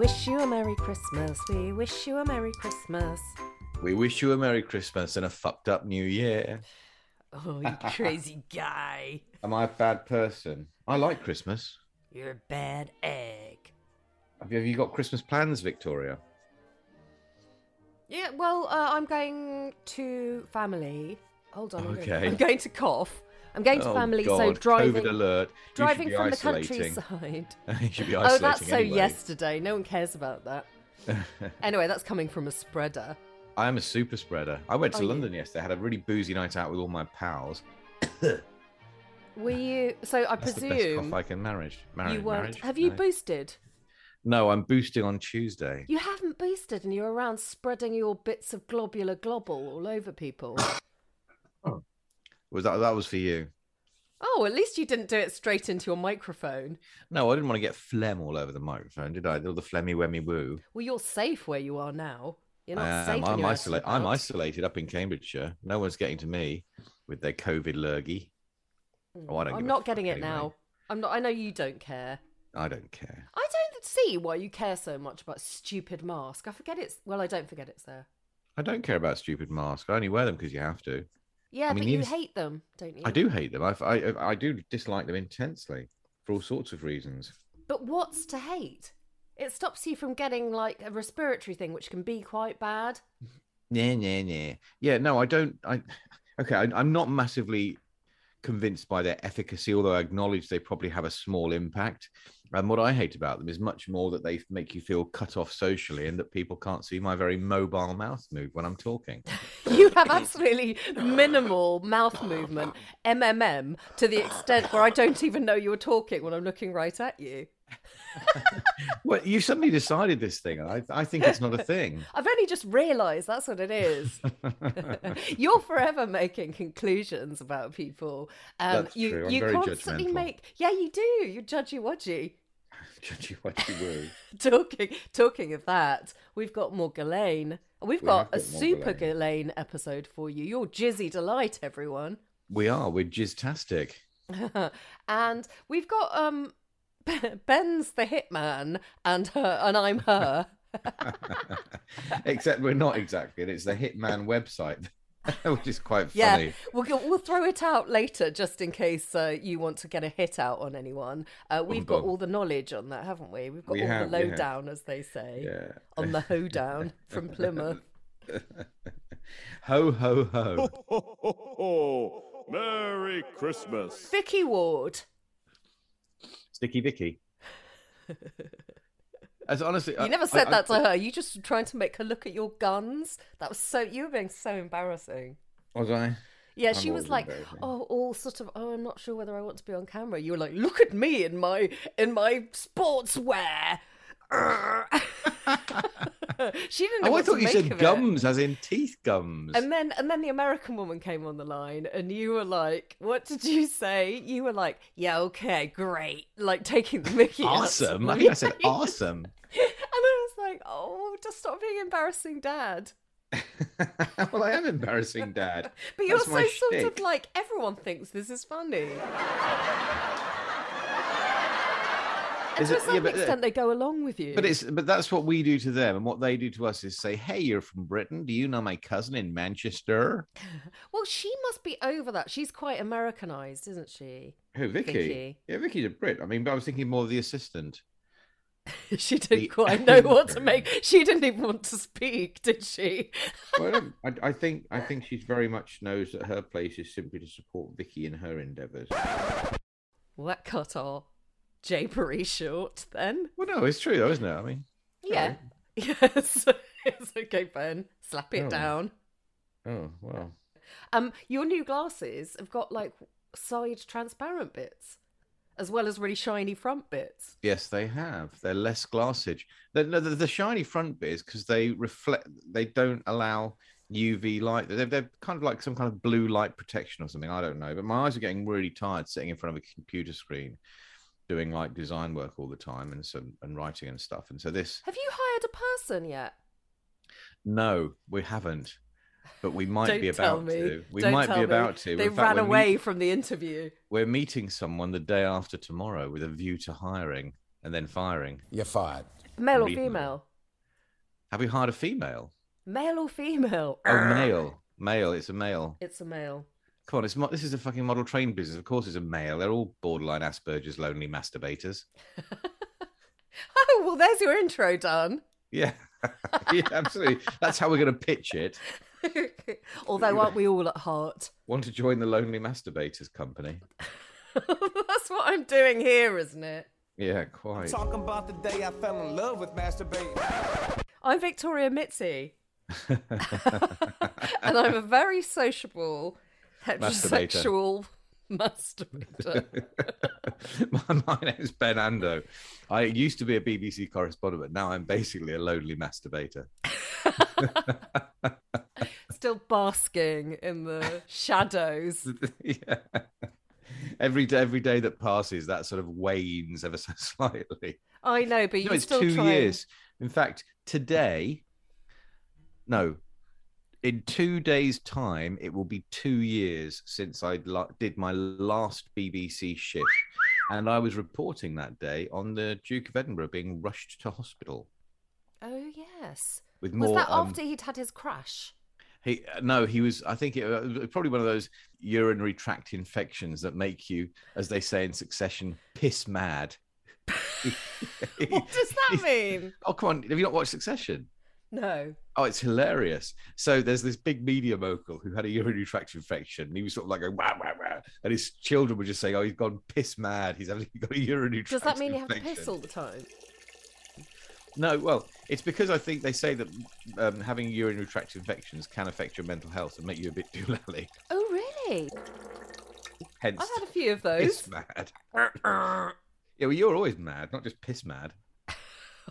wish you a Merry Christmas. We wish you a Merry Christmas. We wish you a Merry Christmas and a fucked up New Year. Oh, you crazy guy. Am I a bad person? I like Christmas. You're a bad egg. Have you, have you got Christmas plans, Victoria? Yeah, well, uh, I'm going to family. Hold on. I'm going- Okay. I'm going to cough. I'm going to Oh, family, God. so driving, COVID alert. Driving from the countryside. you should be Oh, isolating that's so anyway. yesterday. No one cares about that. anyway, that's coming from a spreader. I am a super spreader. I went to Are you? London yesterday. had a really boozy night out with all my pals. Were you? So I That's the best presume cough I can manage. Marriage, you weren't. marriage? Have you No. boosted? No, I'm boosting on Tuesday. You haven't boosted, and you're around spreading your bits of globular globble all over people. Was that that was for you? oh, at least you didn't do it straight into your microphone. No, I didn't want to get phlegm all over the microphone, did I? All the phlegmy wemmy woo. Well, you're safe where you are now. You're not I am. safe. I'm, you're out and isolate, I'm isolated up in Cambridgeshire. No one's getting to me with their COVID lurgy. Mm, oh, I don't I'm not getting it anyway. now. I'm not. I know you don't care. I don't care. I don't see why you care so much about stupid mask. I forget it's. Well, I don't forget it's there. I don't care about stupid mask. I only wear them because you have to. Yeah, I mean, but you hate them, don't you? I do hate them. I, I, I do dislike them intensely for all sorts of reasons. But what's to hate? It stops you from getting like a respiratory thing, which can be quite bad. Yeah, yeah, yeah. Yeah, no, I don't. I okay. I, I'm not massively convinced by their efficacy, although I acknowledge they probably have a small impact. And what I hate about them is much more that they make you feel cut off socially, and that people can't see my very mobile mouth move when I'm talking. You have absolutely minimal mouth movement, MMM, to the extent where I don't even know you're talking when I'm looking right at you. well, you suddenly decided this thing. I, I think it's not a thing. I've only just realised that's what it is. You're forever making conclusions about people. Um, That's you true. I'm you very constantly judgmental. make yeah, you do. You judgy wudgy. Judgy you woo. Talking talking of that, we've got more Ghislaine. We've We got a got super Ghislaine. Ghislaine episode for you. You're jizzy delight, everyone. We are. We're jizztastic. and we've got um Ben's the hitman and her and I'm her. Except we're not exactly. and It's the Hitman website, which is quite funny. Yeah, funny. we'll go, we'll throw it out later just in case uh, you want to get a hit out on anyone. Uh, we've got all the knowledge on that, haven't we? We've got We all have, the lowdown, as they say, Yeah. on the hoedown from Plymouth. Ho ho ho. Ho, ho, ho. Merry Christmas. Vicky Ward. Sticky Vicky. As honestly, You never said that to her. You just trying to make her look at your guns. That was so. You were being so embarrassing. Was I? Yeah, I'm she was like, oh, all sort of, oh, I'm not sure whether I want to be on camera. You were like, look at me in my in my sportswear. she didn't. Oh, know Oh, I thought you said of it. gums, as in teeth gums. And then and then the American woman came on the line, and you were like, "What did you say?" You were like, "Yeah, okay, great," like taking the Mickey. awesome. I think I said awesome. And I was like, "Oh, just stop being embarrassing, Dad." well, I am embarrassing, Dad. But you're That's so my sort of like everyone thinks this is funny. And Is to it- yeah, but, uh, extent, they go along with you. But it's but that's what we do to them, and what they do to us is say, "Hey, you're from Britain. Do you know my cousin in Manchester? well, she must be over that. She's quite Americanized, isn't she? Who, Vicky? Vicky. Yeah, Vicky's a Brit. I mean, but I was thinking more of the assistant. she didn't The quite know what to make. She didn't even want to speak, did she? Well, I, I, think I think she's very much knows that her place is simply to support Vicky in her endeavours. Well, that cut our japery short then. Well, no, it's true though, isn't it? I mean, Yeah. Yes. it's okay, Ben. Slap it Oh. down. oh well. Um, your new glasses have got like side transparent bits, as well as really shiny front bits. Yes, they have. They're less glassage. The, no, the, the shiny front bit is because they reflect. They don't allow UV light. They're, they're kind of like some kind of blue light protection or something. I don't know. But my eyes are getting really tired sitting in front of a computer screen, doing like design work all the time and some and writing and stuff. And so this, Have you hired a person yet? no, we haven't. But we might Don't be tell about me. to. We Don't might tell be me. about to. They In fact, ran away meet- from the interview. we're meeting someone the day after tomorrow with a view to hiring. and then firing. You're fired. Male or Read female? Have we hired a female? Male or female? Oh, male. Male. It's a male. It's a male. Come on, it's mo- this is a fucking model train business. Of course, it's a male. They're all borderline Asperger's, lonely masturbators. Oh, well, there's your intro done. Yeah, yeah, absolutely. That's how we're going to pitch it. Although, aren't we all at heart? Want to join the lonely masturbators company? That's what I'm doing here, isn't it? Yeah, quite. Talking about the day I fell in love with masturbating. I'm Victoria Mitzi. and I'm a very sociable, heterosexual masturbator. my, my name's Ben Ando. I used to be a BBC correspondent, but now I'm basically a lonely masturbator. Still basking in the shadows. yeah. Every day, every day that passes, that sort of wanes ever so slightly. I know, but You you're it's still two trying. years. In fact, today, no, in two days' time, it will be two years since I la- did my last BBC shift, and I was reporting that day on the Duke of Edinburgh being rushed to hospital Oh yes. with Was more. that um, after he'd had his crash? He no, he was. I think it, uh, it was probably one of those urinary tract infections that make you, as they say in Succession, piss mad. What does that mean? Oh come on! Have you not watched Succession? No. Oh, it's hilarious. So there's this big media mogul who had a urinary tract infection, and he was sort of like going wah wah wah, and his children were just saying, "Oh, he's gone piss mad. He's having got a urinary tract infection. Does tract." that mean you have to piss all the time? No, well, it's because I think they say that um, having urinary tract infections can affect your mental health and make you a bit doolally. Oh really? Hence, I've had a few of those. piss mad. yeah, well, you're always mad, not just piss mad.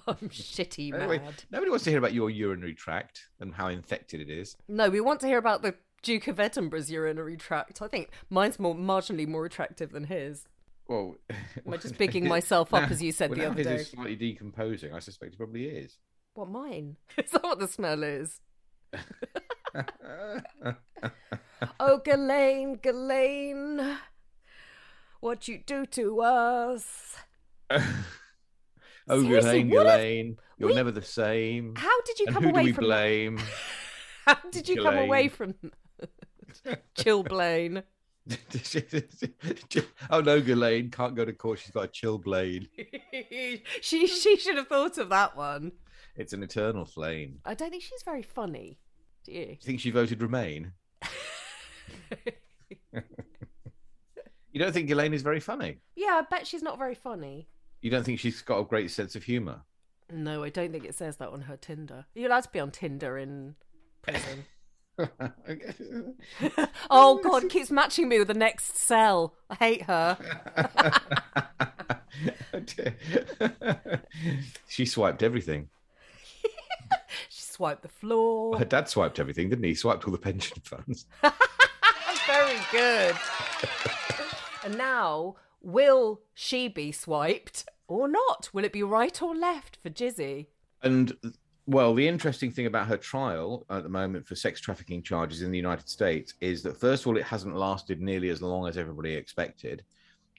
I'm shitty Anyway, mad. nobody wants to hear about your urinary tract and how infected it is. No, we want to hear about the Duke of Edinburgh's urinary tract. I think mine's more marginally more attractive than his. Well, Am I just bigging myself up, Now- as you said well, the other his day? is slightly decomposing. I suspect it probably is. What mine? Is that what the smell is? oh, Ghislaine, Ghislaine, what you do to us? Oh, what if Ghislaine, you're we- never the same. How did you and come who away do we from? blame? How did you come away from? Chill, Blaine. oh no, Ghislaine can't go to court. She's got a chilblain. she she should have thought of that one. It's an eternal flame. I don't think she's very funny. Do you? Do you think she voted Remain? You don't think Ghislaine is very funny? Yeah, I bet she's not very funny. You don't think she's got a great sense of humour? No, I don't think it says that on her Tinder. You're allowed to be on Tinder in prison. oh God, keeps matching me with the next cell. I hate her. she swiped everything. She swiped the floor. Her dad swiped everything, didn't he? He swiped all the pension funds. Very good. and now, will she be swiped or not? Will it be right or left for Jizzy? And well, the interesting thing about her trial at the moment for sex trafficking charges in the United States is that first of all, it hasn't lasted nearly as long as everybody expected.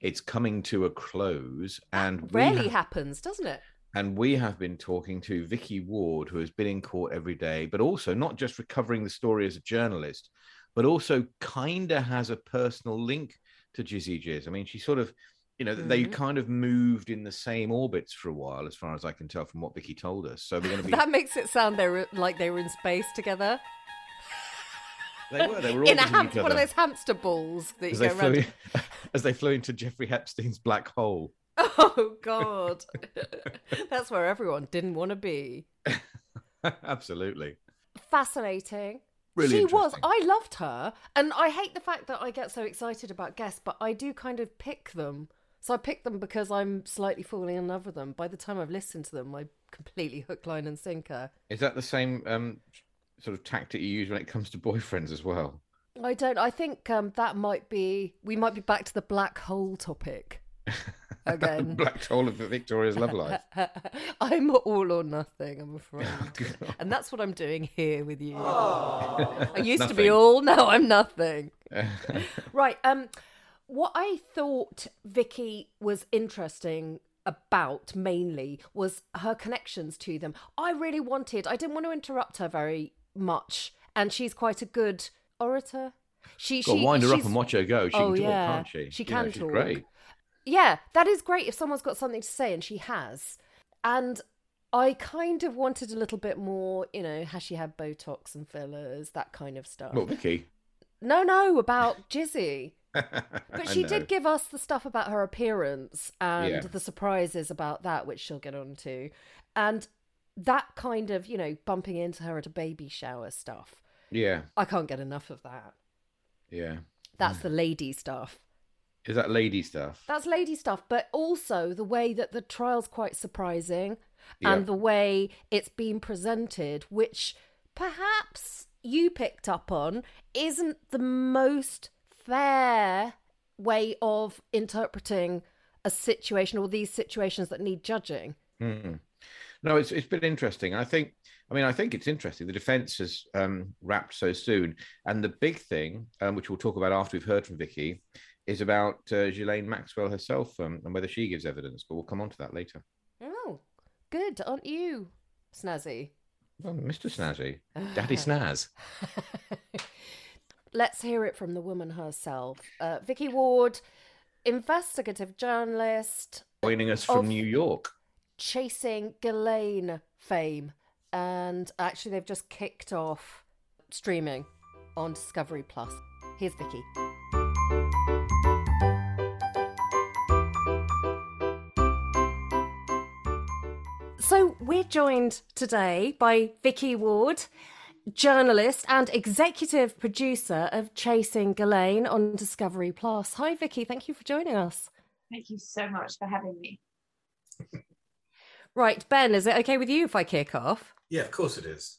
It's coming to a close, and Rarely have- happens, doesn't it? and we have been talking to Vicky Ward, who has been in court every day, but also not just recovering the story as a journalist, but also kind of has a personal link to Jizzy Jizz. I mean, she sort of, you know, they Mhm. kind of moved in the same orbits for a while, as far as I can tell from what Vicky told us. So we're going to be. That makes it sound they were like they were in space together. They were. They were in a hamster, one of those hamster balls that you as go around. in- as they flew into Jeffrey Epstein's black hole. Oh God, that's where everyone didn't want to be. Absolutely. Fascinating. Really she was. I loved her, and I hate the fact that I get so excited about guests, but I do kind of pick them. So I pick them because I'm slightly falling in love with them. By the time I've listened to them, I completely hook, line, and sinker. Is that the same um, sort of tactic you use when it comes to boyfriends as well? I don't. I think um, that might be. We might be back to the black hole topic again. Black hole of the Victoria's love life. I'm all or nothing, I'm afraid. and that's what I'm doing here with you. I used to be all, now I'm nothing. right. Um what I thought Vicky was interesting about mainly was her connections to them. I really wanted, I didn't want to interrupt her very much, and she's quite a good orator. She, she wind her up and watch her go. She Oh, can talk, yeah. can't she? She You know, can she's talk. Great. Yeah, that is great if someone's got something to say, and she has. And I kind of wanted a little bit more, you know, has she had Botox and fillers, that kind of stuff. Well, Vicky. No, no, about Jizzy. but But she did give us the stuff about her appearance and Yeah. the surprises about that, which she'll get on to. And that kind of, you know, bumping into her at a baby shower stuff. Yeah, I can't get enough of that. yeah. That's the lady stuff. Is that lady stuff? That's lady stuff, but also the way that the trial's quite surprising Yeah. and the way it's been presented, which perhaps you picked up on, isn't the most fair way of interpreting a situation or these situations that need judging. Mm. No, it's it's been interesting. I think, I mean, I think it's interesting. The defence has um, wrapped so soon, and the big thing, um, which we'll talk about after we've heard from Vicky, is about uh, Ghislaine Maxwell herself um, and whether she gives evidence. But we'll come on to that later. Oh, good, aren't you, Snazzy? Oh, Mr. Snazzy, Daddy Snaz. Let's hear it from the woman herself. Uh, Vicky Ward, investigative journalist, Joining us from New York. chasing Ghislaine fame. And actually, they've just kicked off streaming on Discovery Plus. Here's Vicky. We're joined today by Vicky Ward, journalist and executive producer of Chasing Ghislaine on Discovery Plus. Hi, Vicky. Thank you for joining us. Thank you so much for having me. Right, Ben, is it okay with you if I kick off? Yeah, of course it is.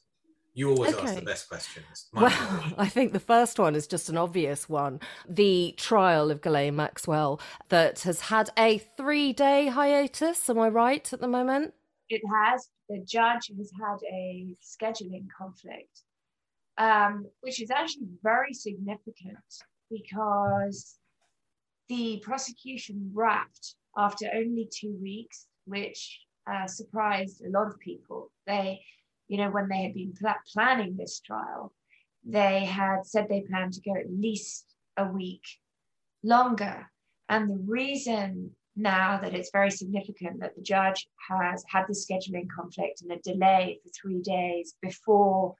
You always ask the best questions. My Well, privilege. I think the first one is just an obvious one. The trial of Ghislaine Maxwell that has had a three day hiatus. Am I right at the moment? It has, the judge has had a scheduling conflict, um, which is actually very significant because the prosecution wrapped after only two weeks, which uh, surprised a lot of people. They, you know, when they had been pla- planning this trial, they had said they planned to go at least a week longer. And the reason now that it's very significant that the judge has had the scheduling conflict and a delay for three days before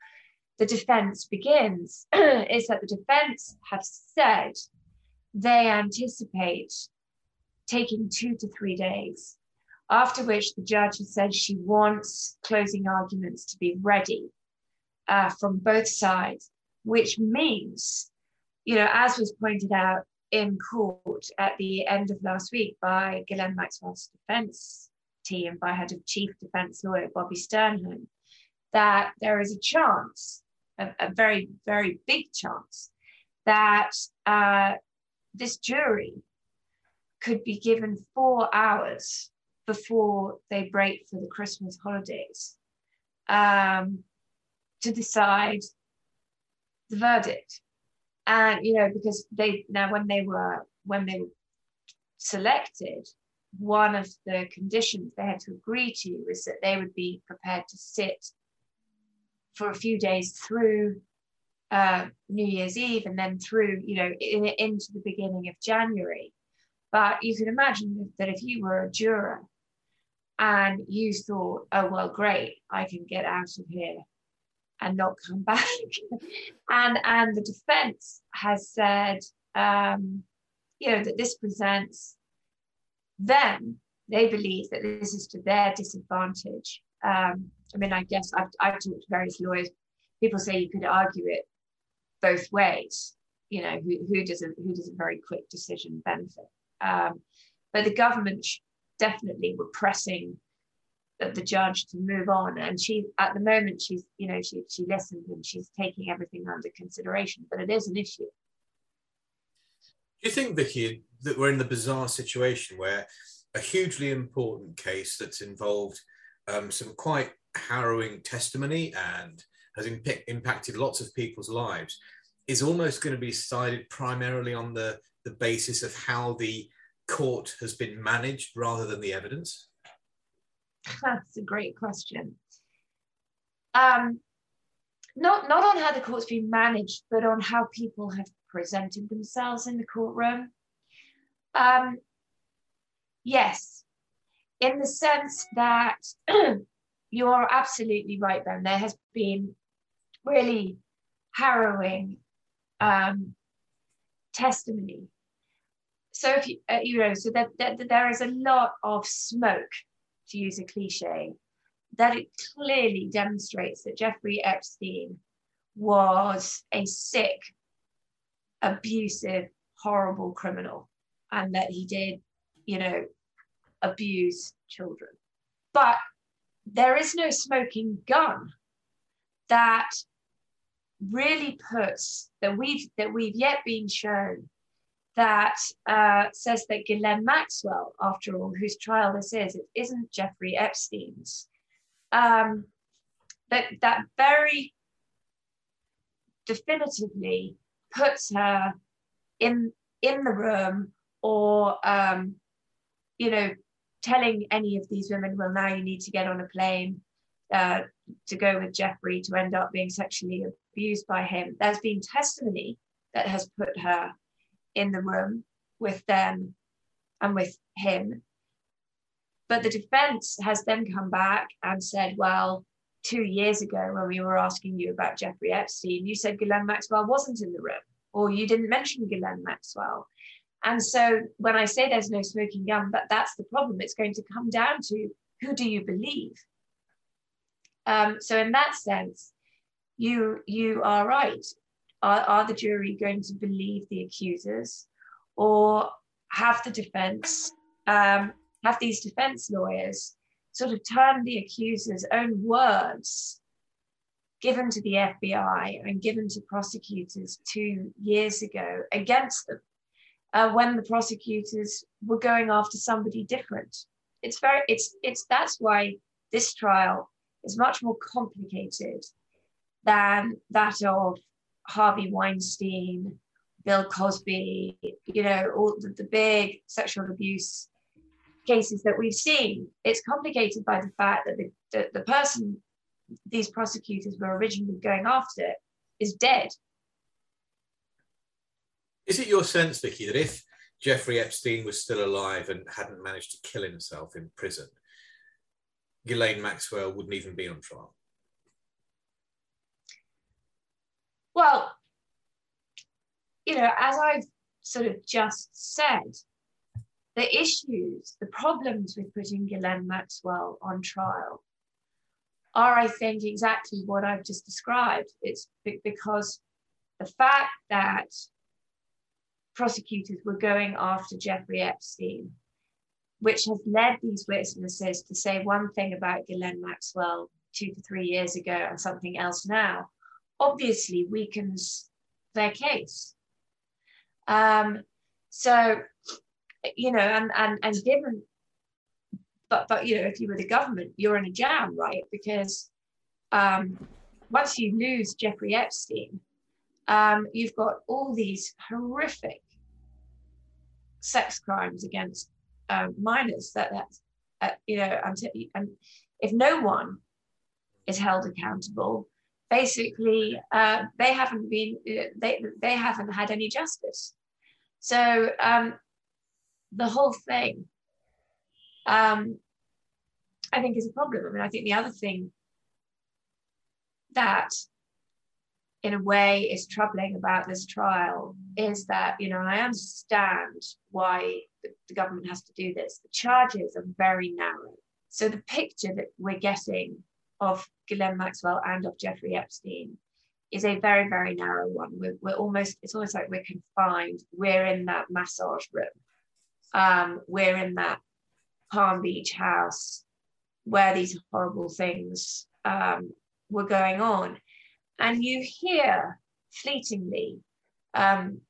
the defense begins is that the defense have said they anticipate taking two to three days, after which the judge has said she wants closing arguments to be ready uh, from both sides, which means, you know, as was pointed out in court at the end of last week by Ghislaine Maxwell's defense team, by head of chief defense lawyer, Bobbi Sternheim, that there is a chance, a, a very, very big chance, that uh, this jury could be given four hours before they break for the Christmas holidays um, to decide the verdict. And you know, because they now when they were when they were selected, one of the conditions they had to agree to was that they would be prepared to sit for a few days through uh, New Year's Eve and then through, you know, in, into the beginning of January. But you can imagine that if you were a juror and you thought, oh, well, great, I can get out of here and not come back. and, and the defense has said, um, you know, that this presents them, they believe that this is to their disadvantage. Um, I mean, I guess I've, I've talked to various lawyers. People say you could argue it both ways. You know, who, who does a who does a very quick decision benefit? Um, but the government definitely were pressing the, judge to move on, and she at the moment she's you know she she listened and she's taking everything under consideration. But it is an issue. Do you think, Vicky, that we're in the bizarre situation where a hugely important case that's involved um, some quite harrowing testimony and has imp- impacted lots of people's lives is almost going to be decided primarily on the, the basis of how the court has been managed rather than the evidence? That's a great question. Um, not not on how the court's been managed, but on how people have presented themselves in the courtroom. Um, yes, in the sense that you are absolutely right. Then there has been really harrowing um, testimony. So if you uh, you know, so that, that, that there is a lot of smoke, to use a cliche, that it clearly demonstrates that Jeffrey Epstein was a sick, abusive, horrible criminal, and that he did, you know, abuse children. But there is no smoking gun that really puts that we've that we've yet been shown that uh, says that Ghislaine Maxwell, after all, whose trial this is, it isn't Jeffrey Epstein's. Um, that that very definitively puts her in in the room or um, you know telling any of these women well now you need to get on a plane uh, to go with jeffrey to end up being sexually abused by him there's been testimony that has put her in the room with them and with him but the defense has then come back and said well two years ago when we were asking you about Jeffrey Epstein, you said Ghislaine Maxwell wasn't in the room, or you didn't mention Ghislaine Maxwell. And so when I say there's no smoking gun, but that's the problem. It's going to come down to who do you believe? Um, so in that sense, you you are right. Are, are the jury going to believe the accusers, or have the defense um, have these defense lawyers sort of turn the accuser's own words given to the FBI and given to prosecutors two years ago against them uh, when the prosecutors were going after somebody different. It's very, it's, it's, that's why this trial is much more complicated than that of Harvey Weinstein, Bill Cosby, you know, all the, the big sexual abuse cases that we've seen, it's complicated by the fact that the, the, the person these prosecutors were originally going after is dead. Is it your sense, Vicky, that if Jeffrey Epstein was still alive and hadn't managed to kill himself in prison, Ghislaine Maxwell wouldn't even be on trial? Well, you know, as I've sort of just said, the issues, the problems with putting Ghislaine Maxwell on trial are, I think, exactly what I've just described. It's because the fact that prosecutors were going after Jeffrey Epstein, which has led these witnesses to say one thing about Ghislaine Maxwell two to three years ago and something else now, obviously weakens their case. Um, so you know, and and and given, but but you know, if you were the government, you're in a jam, right? Because um, once you lose Jeffrey Epstein, um, you've got all these horrific sex crimes against um, minors that that uh, you know, and, and if no one is held accountable, basically uh, they haven't been uh, they they haven't had any justice. So um, the whole thing, um, I think is a problem. I mean, I think the other thing that in a way is troubling about this trial is that, you know, I understand why the, the government has to do this. The charges are very narrow. So the picture that we're getting of Ghislaine Maxwell and of Jeffrey Epstein is a very, very narrow one. We're, we're almost, it's almost like we're confined. We're in that massage room um, we're in that Palm Beach house where these horrible things um, were going on. And you hear fleetingly, um,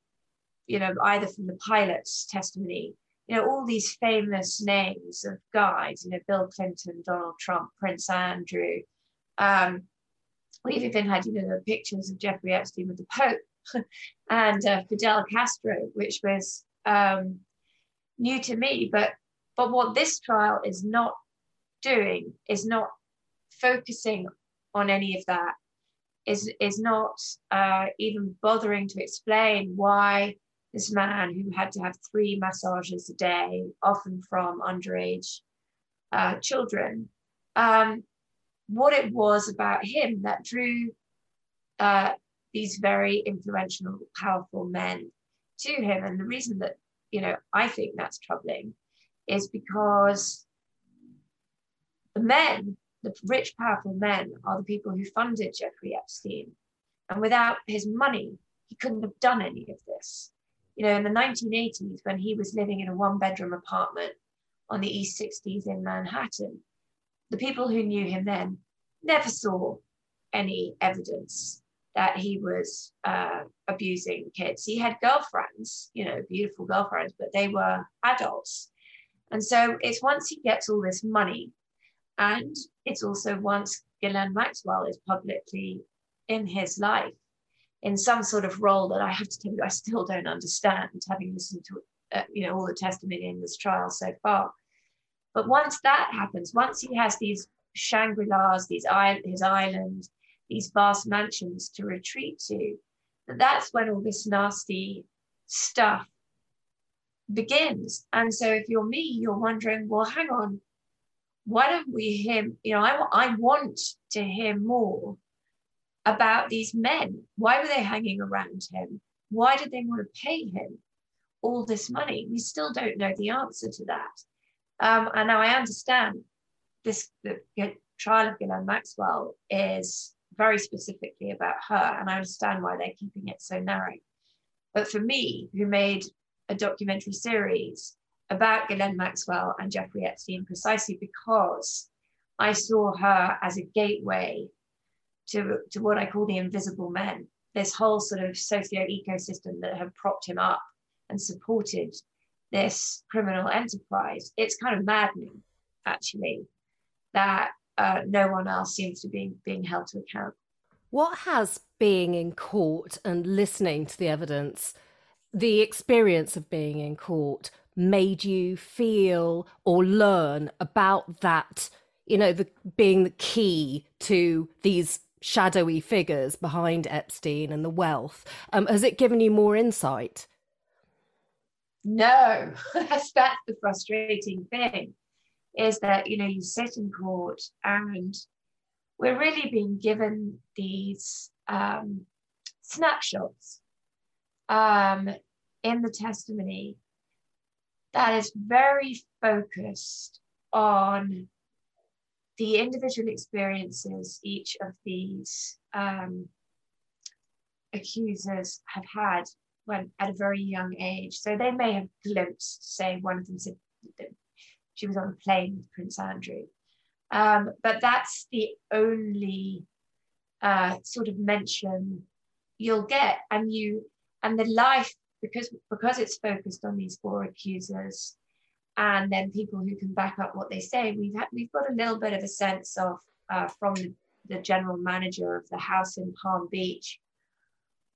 you know, either from the pilot's testimony, you know, all these famous names of guys, you know, Bill Clinton, Donald Trump, Prince Andrew. Um, we've even had, you know, the pictures of Jeffrey Epstein with the Pope and uh, Fidel Castro, which was um, new to me. But but what this trial is not doing is not focusing on any of that. Is is not uh, even bothering to explain why this man who had to have three massages a day, often from underage uh, children, um, what it was about him that drew uh, these very influential, powerful men to him. And the reason that, you know, I think that's troubling is because the men, the rich, powerful men, are the people who funded Jeffrey Epstein. And without his money, he couldn't have done any of this. You know, in the 1980s, when he was living in a one bedroom apartment on the East 60s in Manhattan, the people who knew him then never saw any evidence that he was uh, abusing kids. He had girlfriends, you know, beautiful girlfriends, but they were adults. And so it's once he gets all this money, and it's also once Ghislaine Maxwell is publicly in his life in some sort of role that I have to tell you, I still don't understand, having listened to uh, you know all the testimony in this trial so far. But once that happens, once he has these Shangri-Las, these his island, these vast mansions to retreat to, that's when all this nasty stuff begins. And so if you're me, you're wondering, well, hang on, why don't we hear, you know, I, I want to hear more about these men. Why were they hanging around him? Why did they want to pay him all this money? We still don't know the answer to that. Um, and now I understand this the trial of Ghislaine Maxwell is very specifically about her, and I understand why they're keeping it so narrow. But for me, who made a documentary series about Ghislaine Maxwell and Jeffrey Epstein precisely because I saw her as a gateway to, to what I call the invisible men, this whole sort of socio ecosystem that have propped him up and supported this criminal enterprise. It's kind of maddening, actually, that uh, no one else seems to be being held to account. What has being in court and listening to the evidence, the experience of being in court, made you feel or learn about that? You know, the being the key to these shadowy figures behind Epstein and the wealth. Um, has it given you more insight? No, that's the frustrating thing is that you know you sit in court and we're really being given these um, snapshots um, in the testimony that is very focused on the individual experiences each of these um, accusers have had when at a very young age. So they may have glimpsed, say, one of them said she was on a plane with Prince Andrew. Um, but that's the only uh, sort of mention you'll get, and you and the life because because it's focused on these four accusers, and then people who can back up what they say. We've had we've got a little bit of a sense of uh, from the, the general manager of the house in Palm Beach,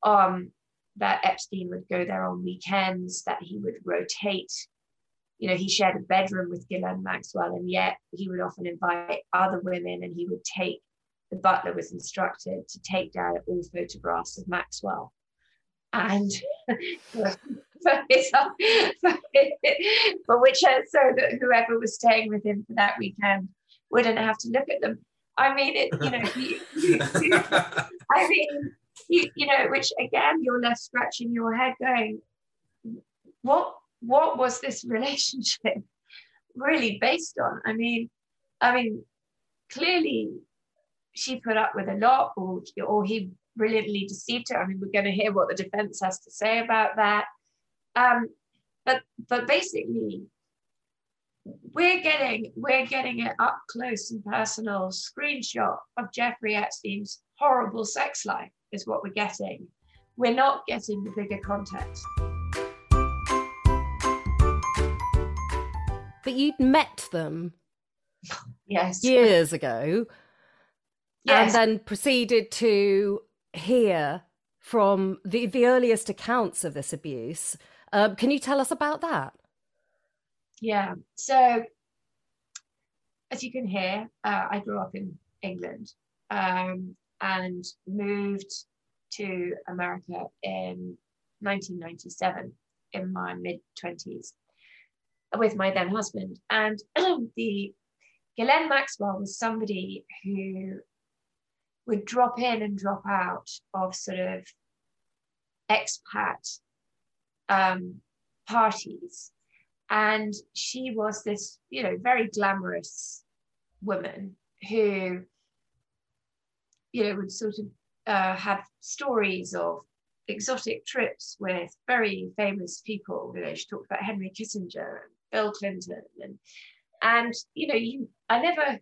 um, that Epstein would go there on weekends, that he would rotate you know, he shared a bedroom with Ghislaine Maxwell, and yet he would often invite other women and he would take, the butler was instructed to take down all photographs of Maxwell. And for, his, for, for which, so that whoever was staying with him for that weekend wouldn't have to look at them. I mean, it, you know, you, you, I mean, you, you know, which again, you're left scratching your head going, what what was this relationship really based on? I mean, I mean, clearly she put up with a lot, or or he brilliantly deceived her. I mean, we're going to hear what the defense has to say about that. Um, but but basically, we're getting we're getting an up close and personal screenshot of Jeffrey Epstein's horrible sex life is what we're getting. We're not getting the bigger context. but you'd met them yes years ago yes. and then proceeded to hear from the, the earliest accounts of this abuse um, can you tell us about that yeah. So, as you can hear, uh, I grew up in England um, and moved to America in 1997 in my mid 20s with my then husband. And the Ghislaine Maxwell was somebody who would drop in and drop out of sort of expat um, parties. And she was this, you know, very glamorous woman who, you know, would sort of uh, have stories of exotic trips with very famous people. You know, she talked about Henry Kissinger and Bill Clinton and and you know, you I never,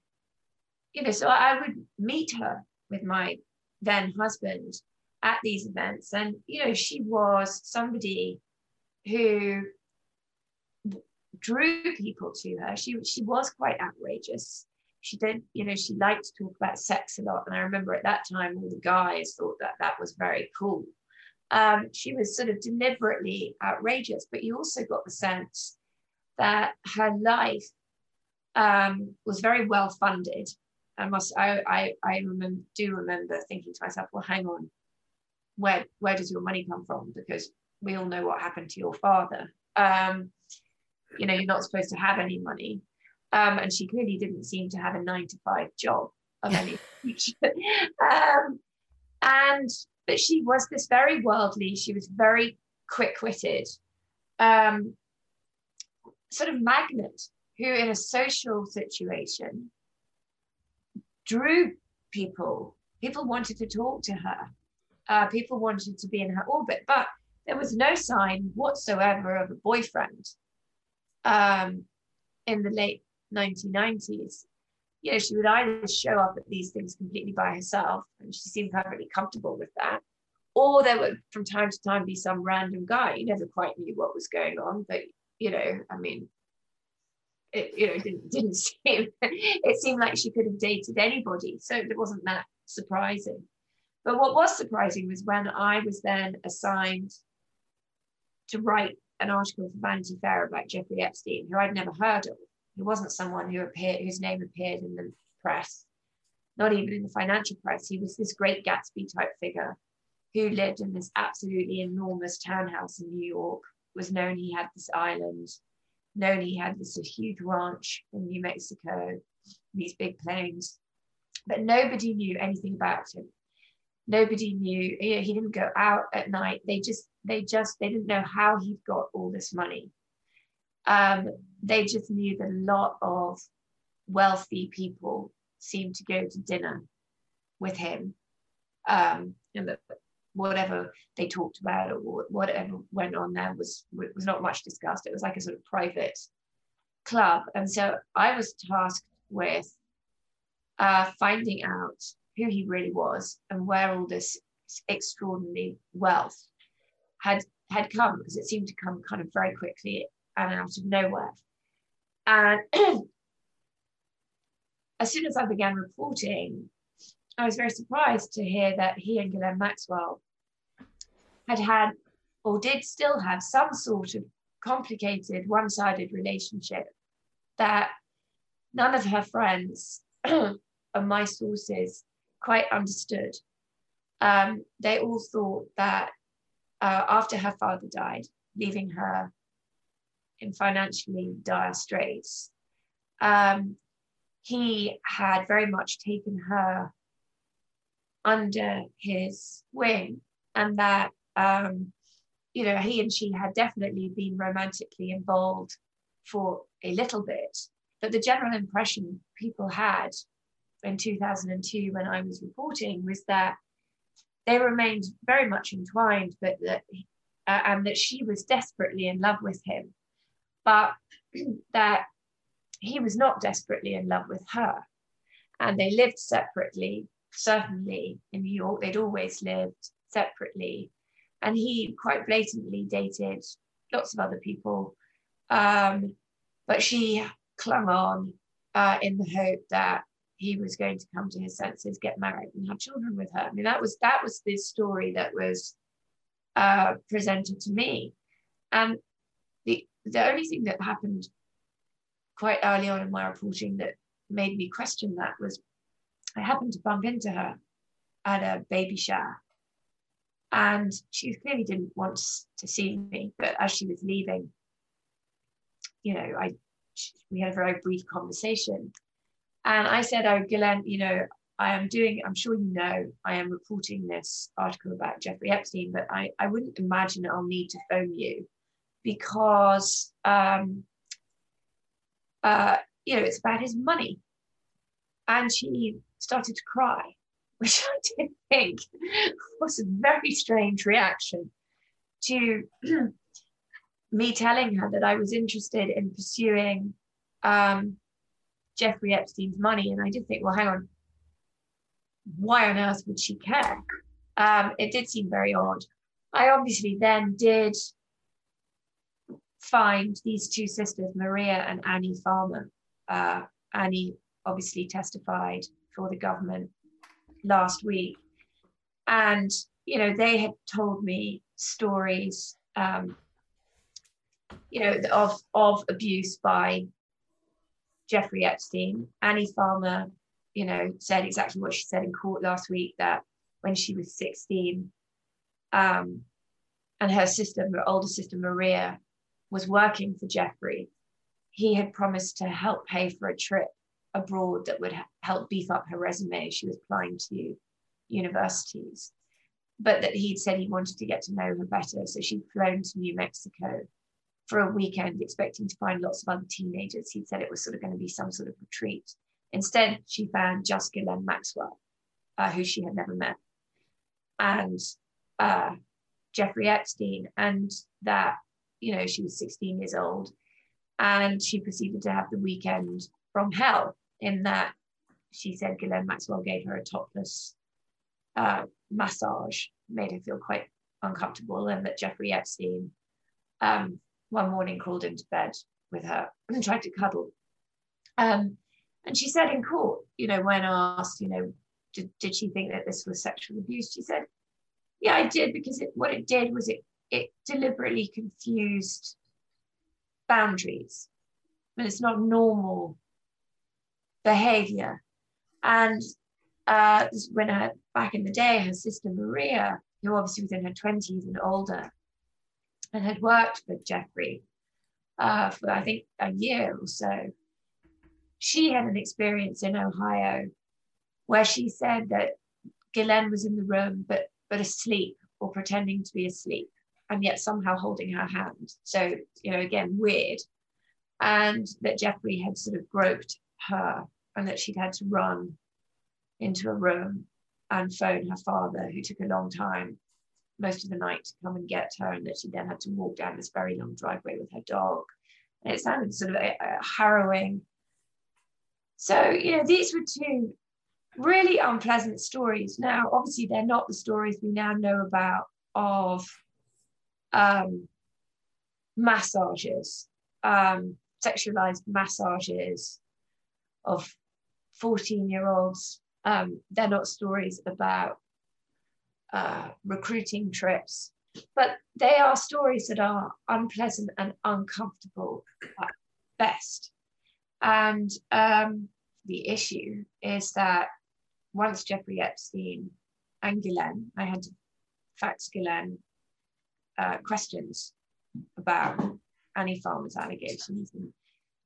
you know, so I would meet her with my then husband at these events. And, you know, she was somebody who drew people to her. She, she was quite outrageous. She did, you know, she liked to talk about sex a lot. And I remember at that time, all the guys thought that that was very cool. Um, she was sort of deliberately outrageous, but you also got the sense that her life um, was very well funded. I must, I, I, I remember, do remember thinking to myself, well, hang on, where, where does your money come from? Because we all know what happened to your father. Um, you know, you're not supposed to have any money. Um, and she clearly didn't seem to have a nine to five job of any um, and but she was this very worldly. She was very quick-witted, um, sort of magnet who, in a social situation, drew people. People wanted to talk to her. Uh, people wanted to be in her orbit, but there was no sign whatsoever of a boyfriend um, in the late 1990s. You know, she would either show up at these things completely by herself, and she seemed perfectly comfortable with that, or there would from time to time be some random guy. You never quite knew what was going on, but you know, I mean, it, you know, didn't, didn't seem, it seemed like she could have dated anybody. So it wasn't that surprising. But what was surprising was when I was then assigned to write an article for Vanity Fair about Jeffrey Epstein, who I'd never heard of. He wasn't someone who appeared, whose name appeared in the press, not even in the financial press. He was this great Gatsby type figure who lived in this absolutely enormous townhouse in New York, was known he had this island, he had this huge ranch in New Mexico, these big plains, but nobody knew anything about him. Nobody knew. You know, he didn't go out at night. They just, they just, they didn't know how he'd got all this money. Um, they just knew that a lot of wealthy people seemed to go to dinner with him. Um, and that whatever they talked about or whatever went on there was was not much discussed. It was like a sort of private club, and so I was tasked with uh, finding out who he really was and where all this extraordinary wealth had had come, because it seemed to come kind of very quickly and out of nowhere. And as soon as I began reporting, I was very surprised to hear that he and Ghislaine Maxwell had had or did still have some sort of complicated one sided relationship that none of her friends and my sources quite understood. Um, they all thought that uh, after her father died, leaving her in financially dire straits, um, he had very much taken her under his wing and that um, you know he and she had definitely been romantically involved for a little bit. But the general impression people had in 2002 when i was reporting was that they remained very much entwined but that uh, and that she was desperately in love with him but that he was not desperately in love with her. And they lived separately certainly in New York, they'd always lived separately. And he quite blatantly dated lots of other people. Um, but she clung on uh, in the hope that he was going to come to his senses, get married, and have children with her. I mean, that was that was the story that was uh, presented to me. And the the only thing that happened quite early on in my reporting that made me question that was I happened to bump into her at a baby shower. And she clearly didn't want to see me, but as she was leaving, you know, I we had a very brief conversation. And I said, Oh, Ghislaine, you know, I am doing, I'm sure you know, I am reporting this article about Jeffrey Epstein, but I, I wouldn't imagine I'll need to phone you because, um, uh, you know, it's about his money. And she started to cry, which I did think was a very strange reaction to me telling her that I was interested in pursuing um, Jeffrey Epstein's money. And I did think, well, hang on, why on earth would she care? Um, it did seem very odd. I obviously then did find these two sisters, Maria and Annie Farmer. Uh, Annie obviously testified for the government last week. And, you know, they had told me stories, um, you know, of, of abuse by Jeffrey Epstein. Annie Farmer you know, said exactly what she said in court last week that when she was 16, um, and her sister, her older sister Maria, was working for Jeffrey, he had promised to help pay for a trip abroad that would help beef up her resume. She was applying to universities, but that he'd said he wanted to get to know her better. So she'd flown to New Mexico for a weekend, expecting to find lots of other teenagers. He'd said it was sort of going to be some sort of retreat. Instead, she found just Ghislaine Maxwell, uh, who she had never met, and uh, Jeffrey Epstein, and that, you know, she was 16 years old. And she proceeded to have the weekend from hell, in that she said Ghislaine Maxwell gave her a topless uh, massage, made her feel quite uncomfortable, and that Jeffrey Epstein um, one morning crawled into bed with her and tried to cuddle. Um, and she said in court, you know, when asked, you know, did, did she think that this was sexual abuse? She said, yeah, I did because it, what it did was it, it deliberately confused boundaries. I mean, it's not normal behavior. And uh, when her, back in the day, her sister Maria, who obviously was in her 20s and older, and had worked with Jeffrey uh, for, I think, a year or so, she had an experience in Ohio where she said that Ghislaine was in the room, but but asleep or pretending to be asleep, and yet somehow holding her hand. So you know, again, weird. And that Jeffrey had sort of groped her, and that she'd had to run into a room and phone her father, who took a long time, most of the night, to come and get her, and that she then had to walk down this very long driveway with her dog. And it sounded sort of a, a harrowing so, you know, these were two really unpleasant stories. Now, obviously, they're not the stories we now know about of um, massages, um, sexualized massages of 14 year olds. Um, they're not stories about uh, recruiting trips, but they are stories that are unpleasant and uncomfortable at best. And um, the issue is that once Jeffrey Epstein and Ghislaine, I had to fax Ghislaine uh, questions about Annie Farmer's allegations. And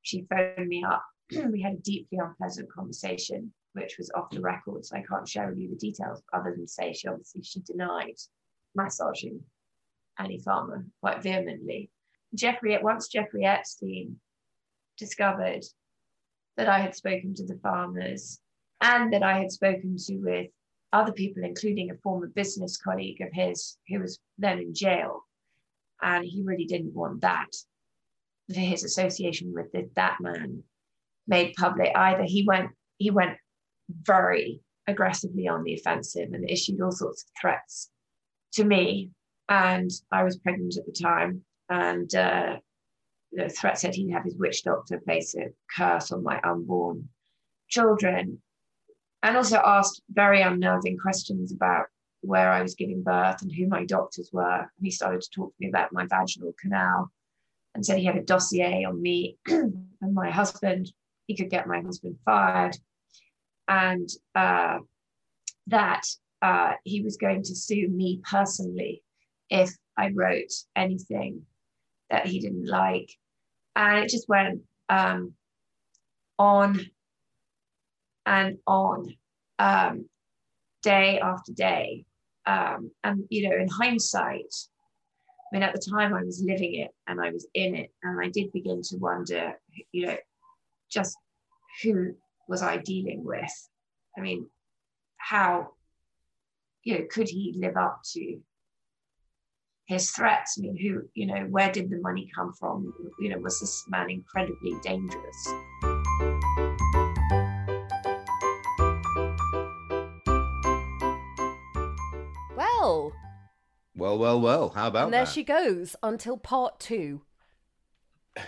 she phoned me up. we had a deeply unpleasant conversation, which was off the record. So I can't share with you the details other than say she obviously she denied massaging Annie Farmer quite vehemently. Jeffrey, once Jeffrey Epstein discovered that I had spoken to the farmers and that I had spoken to with other people, including a former business colleague of his who was then in jail. And he really didn't want that his association with the, that man made public either. He went he went very aggressively on the offensive and issued all sorts of threats to me. And I was pregnant at the time. And uh, the threat said he'd have his witch doctor place a curse on my unborn children, and also asked very unnerving questions about where I was giving birth and who my doctors were. And he started to talk to me about my vaginal canal and said he had a dossier on me and my husband, he could get my husband fired, and uh, that uh, he was going to sue me personally if I wrote anything that he didn't like. And it just went um, on and on, um, day after day. Um, and, you know, in hindsight, I mean, at the time I was living it and I was in it, and I did begin to wonder, you know, just who was I dealing with? I mean, how, you know, could he live up to his threats? I mean, who, you know, where did the money come from? You know, was this man incredibly dangerous? Well, Well, well, well. How about and there that? she goes until part two.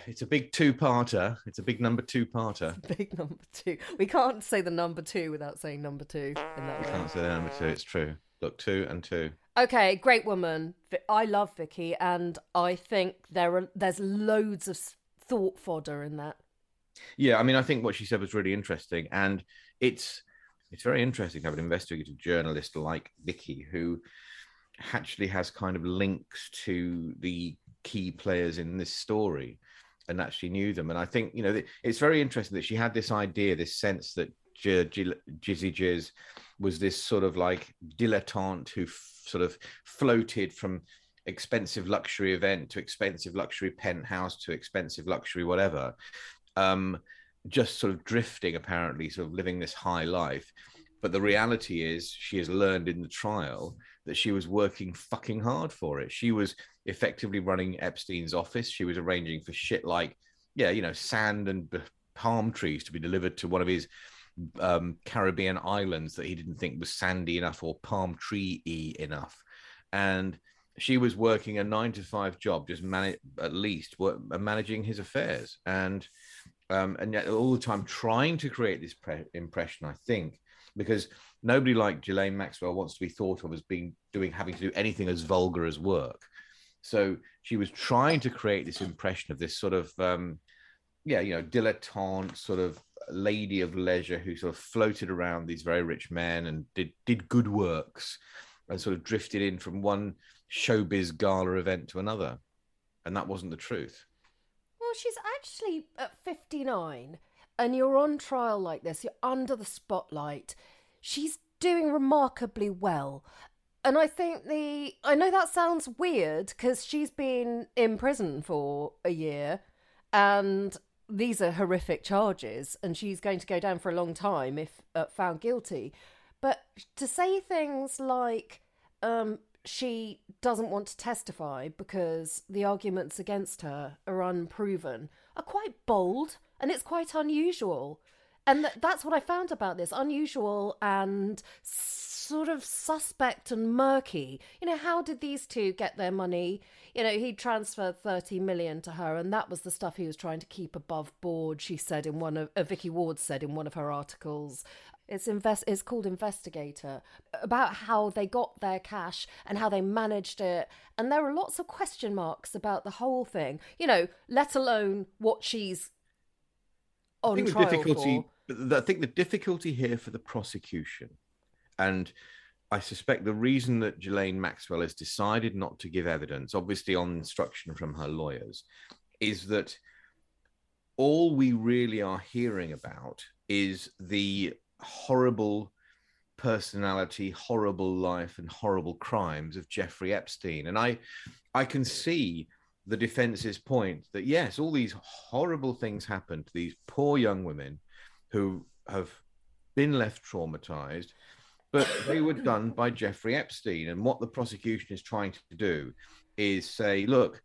It's a big two-parter. It's a big number two-parter. Big number two. We can't say the number two without saying number two in that way. Can't say the number two. It's true. Look, two and two. Okay, great woman. I love Vicky, and I think there are there's loads of thought fodder in that. Yeah, I mean, I think what she said was really interesting, and it's it's very interesting to have an investigative journalist like Vicky who actually has kind of links to the key players in this story and actually knew them. And I think you know it's very interesting that she had this idea, this sense that J- J- Jizzy Jizz was this sort of like dilettante who f- sort of floated from expensive luxury event to expensive luxury penthouse to expensive luxury whatever um just sort of drifting apparently sort of living this high life but the reality is she has learned in the trial that she was working fucking hard for it. She was effectively running epstein's office. She was arranging for shit like yeah you know sand and palm trees to be delivered to one of his um, caribbean islands that he didn't think was sandy enough or palm tree enough. And she was working a nine to five job just manage at least work, managing his affairs. And um, and yet all the time trying to create this pre- impression i think because nobody like Ghislaine Maxwell wants to be thought of as being doing having to do anything as vulgar as work. So she was trying to create this impression of this sort of um, yeah, you know, dilettante sort of lady of leisure who sort of floated around these very rich men and did did good works and sort of drifted in from one showbiz gala event to another. And that wasn't the truth. Well, she's actually at 59, and you're on trial like this, you're under the spotlight. She's doing remarkably well. And I think the. I know that sounds weird because she's been in prison for a year, and these are horrific charges, and she's going to go down for a long time if uh, found guilty. But to say things like, um, she doesn't want to testify because the arguments against her are unproven are quite bold and it's quite unusual. And th- that's what I found about this unusual and sort of suspect and murky. You know, how did these two get their money? You know, he transferred 30 million to her, and that was the stuff he was trying to keep above board, she said in one of, uh, Vicky Ward said in one of her articles. It's invest. It's called Investigator about how they got their cash and how they managed it, and there are lots of question marks about the whole thing. You know, let alone what she's on I think trial the difficulty, for. I think the difficulty here for the prosecution, and I suspect the reason that Ghislaine Maxwell has decided not to give evidence, obviously on instruction from her lawyers, is that all we really are hearing about is the horrible personality, horrible life, and horrible crimes of Jeffrey Epstein. And I, I can see the defense's point that yes, all these horrible things happened to these poor young women who have been left traumatized, but they were done by Jeffrey Epstein. And what the prosecution is trying to do is say, look,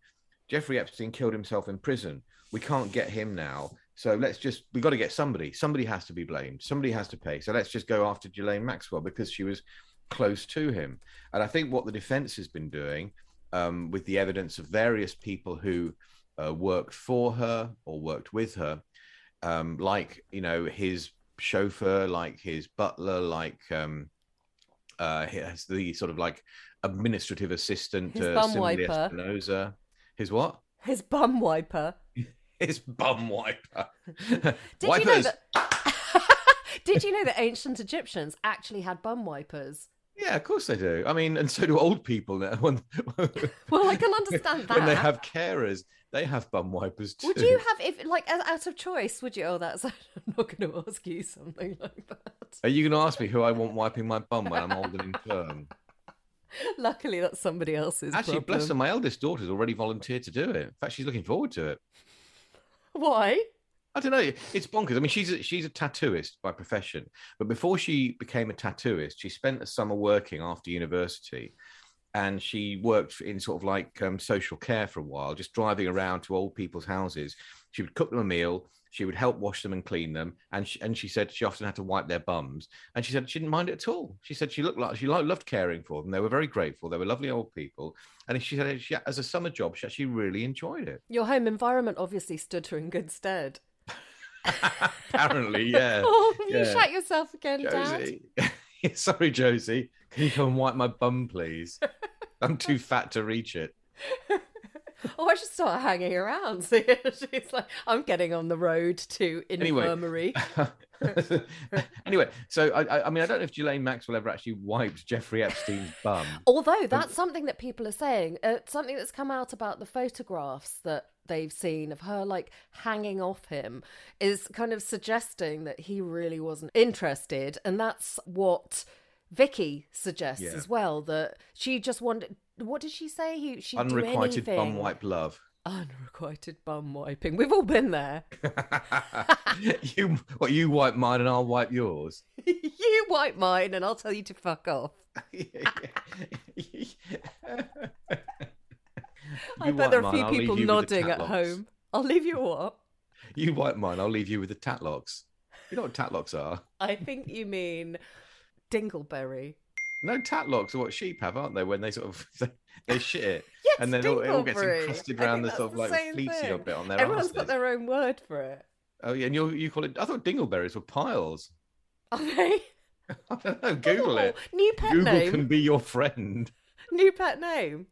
Jeffrey Epstein killed himself in prison. We can't get him now. So let's just, we've got to get somebody. Somebody has to be blamed. Somebody has to pay. So let's just go after Ghislaine Maxwell because she was close to him. And I think what the defense has been doing um, with the evidence of various people who uh, worked for her or worked with her, um, like, you know, his chauffeur, like his butler, like um, uh, his, the sort of like administrative assistant, His uh, bum wiper. Espinosa. His what? His bum wiper. his bum wiper. Did you know that? Did you know that ancient Egyptians actually had bum wipers? Yeah, of course they do. I mean, and so do old people now. When, Well, I can understand that. when they have carers, they have bum wipers too. Would you have, if like out of choice, would you? Oh, that's. I'm not going to ask you something like that. Are you going to ask me who I want wiping my bum when I'm old and infirm? Luckily, that's somebody else's. Actually, bless her, my eldest daughter's already volunteered to do it. In fact, she's looking forward to it. Why? I don't know. It's bonkers. I mean, she's a, she's a tattooist by profession, but before she became a tattooist, she spent a summer working after university, and she worked in sort of like um, social care for a while, just driving around to old people's houses. She would cook them a meal. She would help wash them and clean them, and she, and she said she often had to wipe their bums, and she said she didn't mind it at all. She said she looked like she lo- loved caring for them. They were very grateful. They were lovely old people, and she said she, as a summer job, she actually really enjoyed it. Your home environment obviously stood her in good stead. Apparently, yeah. oh, have you yeah. shut yourself again, Dad? Josie. Sorry, Josie. Can you come and wipe my bum, please? I'm too fat to reach it. Oh, I should start hanging around. So she's like, I'm getting on the road to infirmary. anyway, so I, I, I mean, I don't know if Ghislaine Maxwell ever actually wiped Jeffrey Epstein's bum. Although that's something that people are saying, uh, something that's come out about the photographs that they've seen of her like hanging off him is kind of suggesting that he really wasn't interested, and that's what Vicky suggests Yeah. as well. That she just wanted. What did she say? He she Unrequited bum wipe love. Unrequited bum wiping. We've all been there. you, what you wipe mine and I'll wipe yours. you wipe mine, and I'll tell you to fuck off. I bet there are a few mine, people you with the nodding at home. I'll leave you what? You wipe mine, I'll leave you with the tatlocks. You know what tatlocks are? I think you mean dingleberry. No, tatlocks are what sheep have, aren't they? When they sort of they, shit it, Yes, and then all- it all gets encrusted around the sort of like the same fleecy thing. bit on their Everyone's arses. got their own word for it. Oh yeah, and you you call it? I thought dingleberries were piles. Are they? I don't know. Google it. Oh, New pet Google name. can be your friend. New pet name.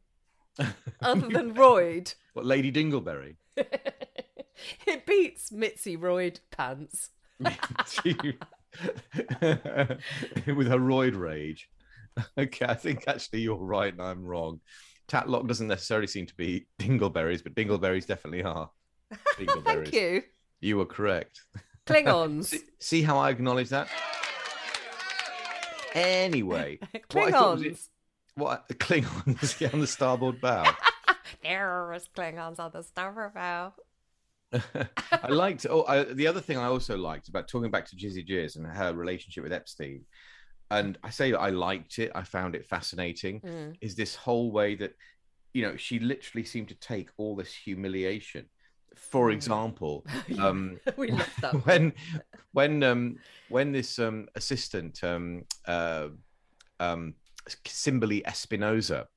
Other than Royd. What Lady Dingleberry? it beats Mitzi Royd pants. With her roid rage. Okay, I think actually you're right and I'm wrong. Tatlock doesn't necessarily seem to be dingleberries, but dingleberries definitely are. Dingleberries. Thank you. You were correct. Klingons. See, see how I acknowledge that? Anyway, what I was Klingons. What Klingons on the starboard bow. There is Klingons on the starboard bow. I liked. Oh, I, the other thing I also liked about talking back to Jizzy Jizz and her relationship with Epstein, and I say that I liked it. I found it fascinating. Mm. Is this whole way that, you know, she literally seemed to take all this humiliation. For Mm. example, um, we love that. when when um when this um assistant um uh um Kimberly Espinosa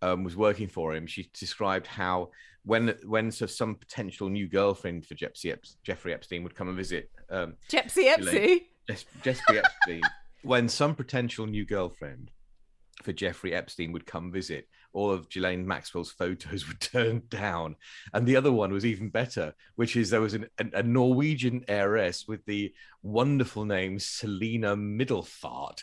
um was working for him she described how when when so some potential new girlfriend for Jeffrey, Ep- Jeffrey Epstein would come and visit um Jepsy Epsy. Jes- Jeffrey Epstein when some potential new girlfriend for Jeffrey Epstein would come visit, all of Ghislaine Maxwell's photos were turned down. And the other one was even better, which is there was an, a, a Norwegian heiress with the wonderful name Celina Midelfart.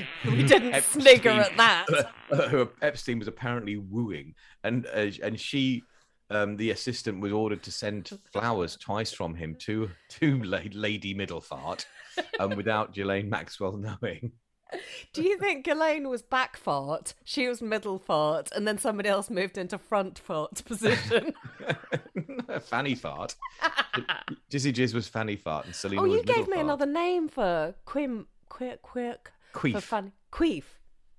We didn't Epstein- snigger at that. who Epstein was apparently wooing, and uh, and she, um, the assistant, was ordered to send flowers twice from him to to Lady Midelfart, um, without Ghislaine Maxwell knowing. Do you think Ghislaine was back fart, she was middle fart, and then somebody else moved into front fart position? Fanny Fart. Dizzy Jizz was Fanny Fart, and Selena oh, was you gave me Fart. another name for Quim, Quick, Quick. For Queef. Queef.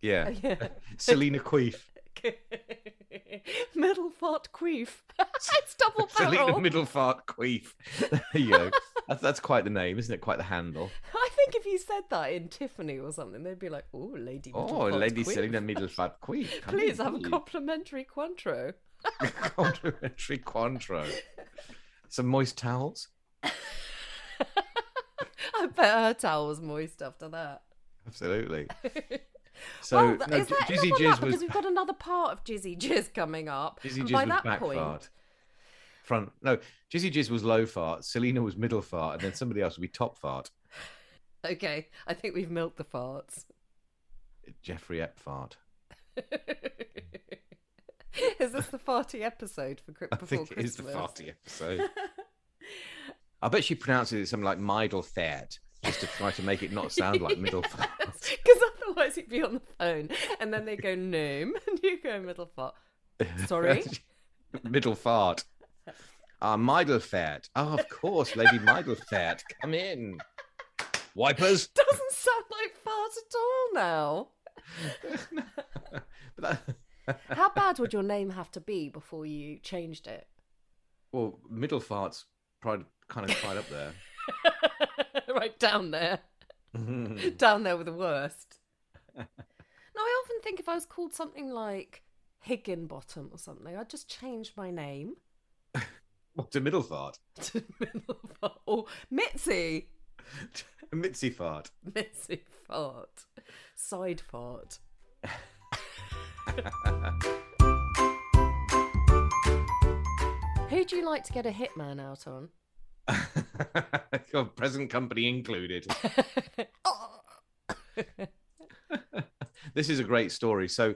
Yeah, oh, Yeah. Selena Queef. middle fart queef. it's double Selena. Middle Fart Queef. There you go. That's, that's quite the name, isn't it? Quite the handle. I think if you said that in Tiffany or something, they'd be like, "Oh, Lady." Oh, Lady Queef. Selena Middle Fart Queef. come Please have a complimentary Cointreau. complimentary Cointreau. Some moist towels. I bet her towel was moist after that. Absolutely. So oh, well, no, is that Jizzy enough on that? Jizz was Because we've got another part of Jizzy Jizz coming up. Jizzy and Jizz by was that back point, fart. front. No, Jizzy Jizz was low fart. Selena was middle fart, and then somebody else would be top fart. Okay, I think we've milked the farts. Jeffrey Ep fart. is this the farty episode for I before think it is the Christmas? farty episode. I bet she pronounces it something like Midle Fat, just to try to make it not sound like middle fart. Because otherwise it'd be on the phone, and then they go noom, and you go middle fart. Sorry, middle fart. Ah, Midle Fat. Oh, of course, Lady Midle Fat. Come in. Wipers. doesn't sound like fart at all now. That- How bad would your name have to be before you changed it? well, middle farts probably kind of right up there. right down there, down there with the worst. now I often think if I was called something like Higginbottom or something, I'd just change my name what to middle fart? to middle fart or Mitzi. Mitzi fart. Mitzi fart, side fart. Who do you like to get a hitman out on? Present company included. this is a great story. So,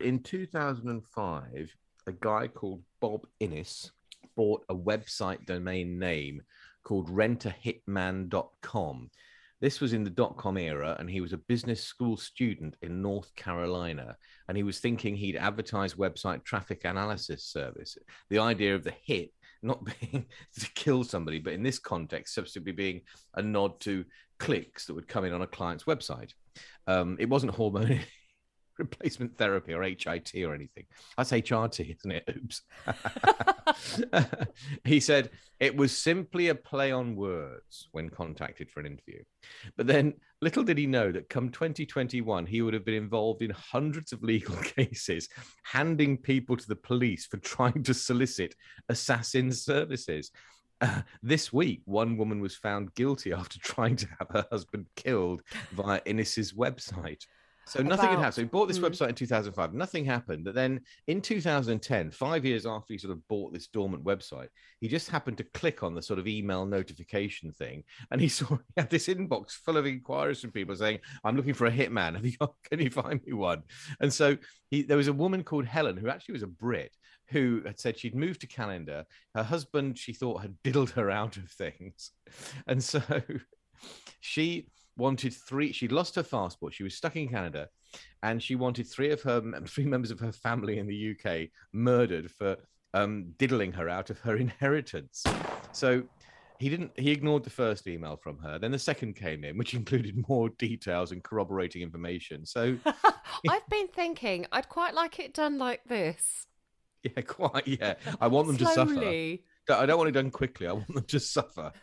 in 2005, a guy called Bob Innes bought a website domain name called rentahitman.com. This was in the dot com era, and he was a business school student in North Carolina. And he was thinking he'd advertise website traffic analysis service. The idea of the hit not being to kill somebody, but in this context, subsequently being a nod to clicks that would come in on a client's website. Um, it wasn't hormone replacement therapy or HIT or anything. That's HRT, isn't it? Oops. he said it was simply a play on words when contacted for an interview. But then little did he know that come 2021, he would have been involved in hundreds of legal cases, handing people to the police for trying to solicit assassin services. Uh, this week, one woman was found guilty after trying to have her husband killed via Innes's website. So nothing had happened. So he bought this Mm. website in 2005. Nothing happened. But then in 2010, five years after he sort of bought this dormant website, he just happened to click on the sort of email notification thing, and he saw he had this inbox full of inquiries from people saying, "I'm looking for a hitman. Have you got, can you find me one?" And so he, there was a woman called Helen who actually was a Brit who had said she'd moved to Canada. Her husband, she thought, had diddled her out of things, and so she wanted three. She'd lost her passport. She was stuck in Canada, and she wanted three of her three members of her family in the UK murdered for um, diddling her out of her inheritance. So he didn't. He ignored the first email from her. Then the second came in, which included more details and corroborating information. So I've been thinking I'd quite like it done like this. yeah, quite yeah. I want them to suffer. I don't want it done quickly. I want them to suffer.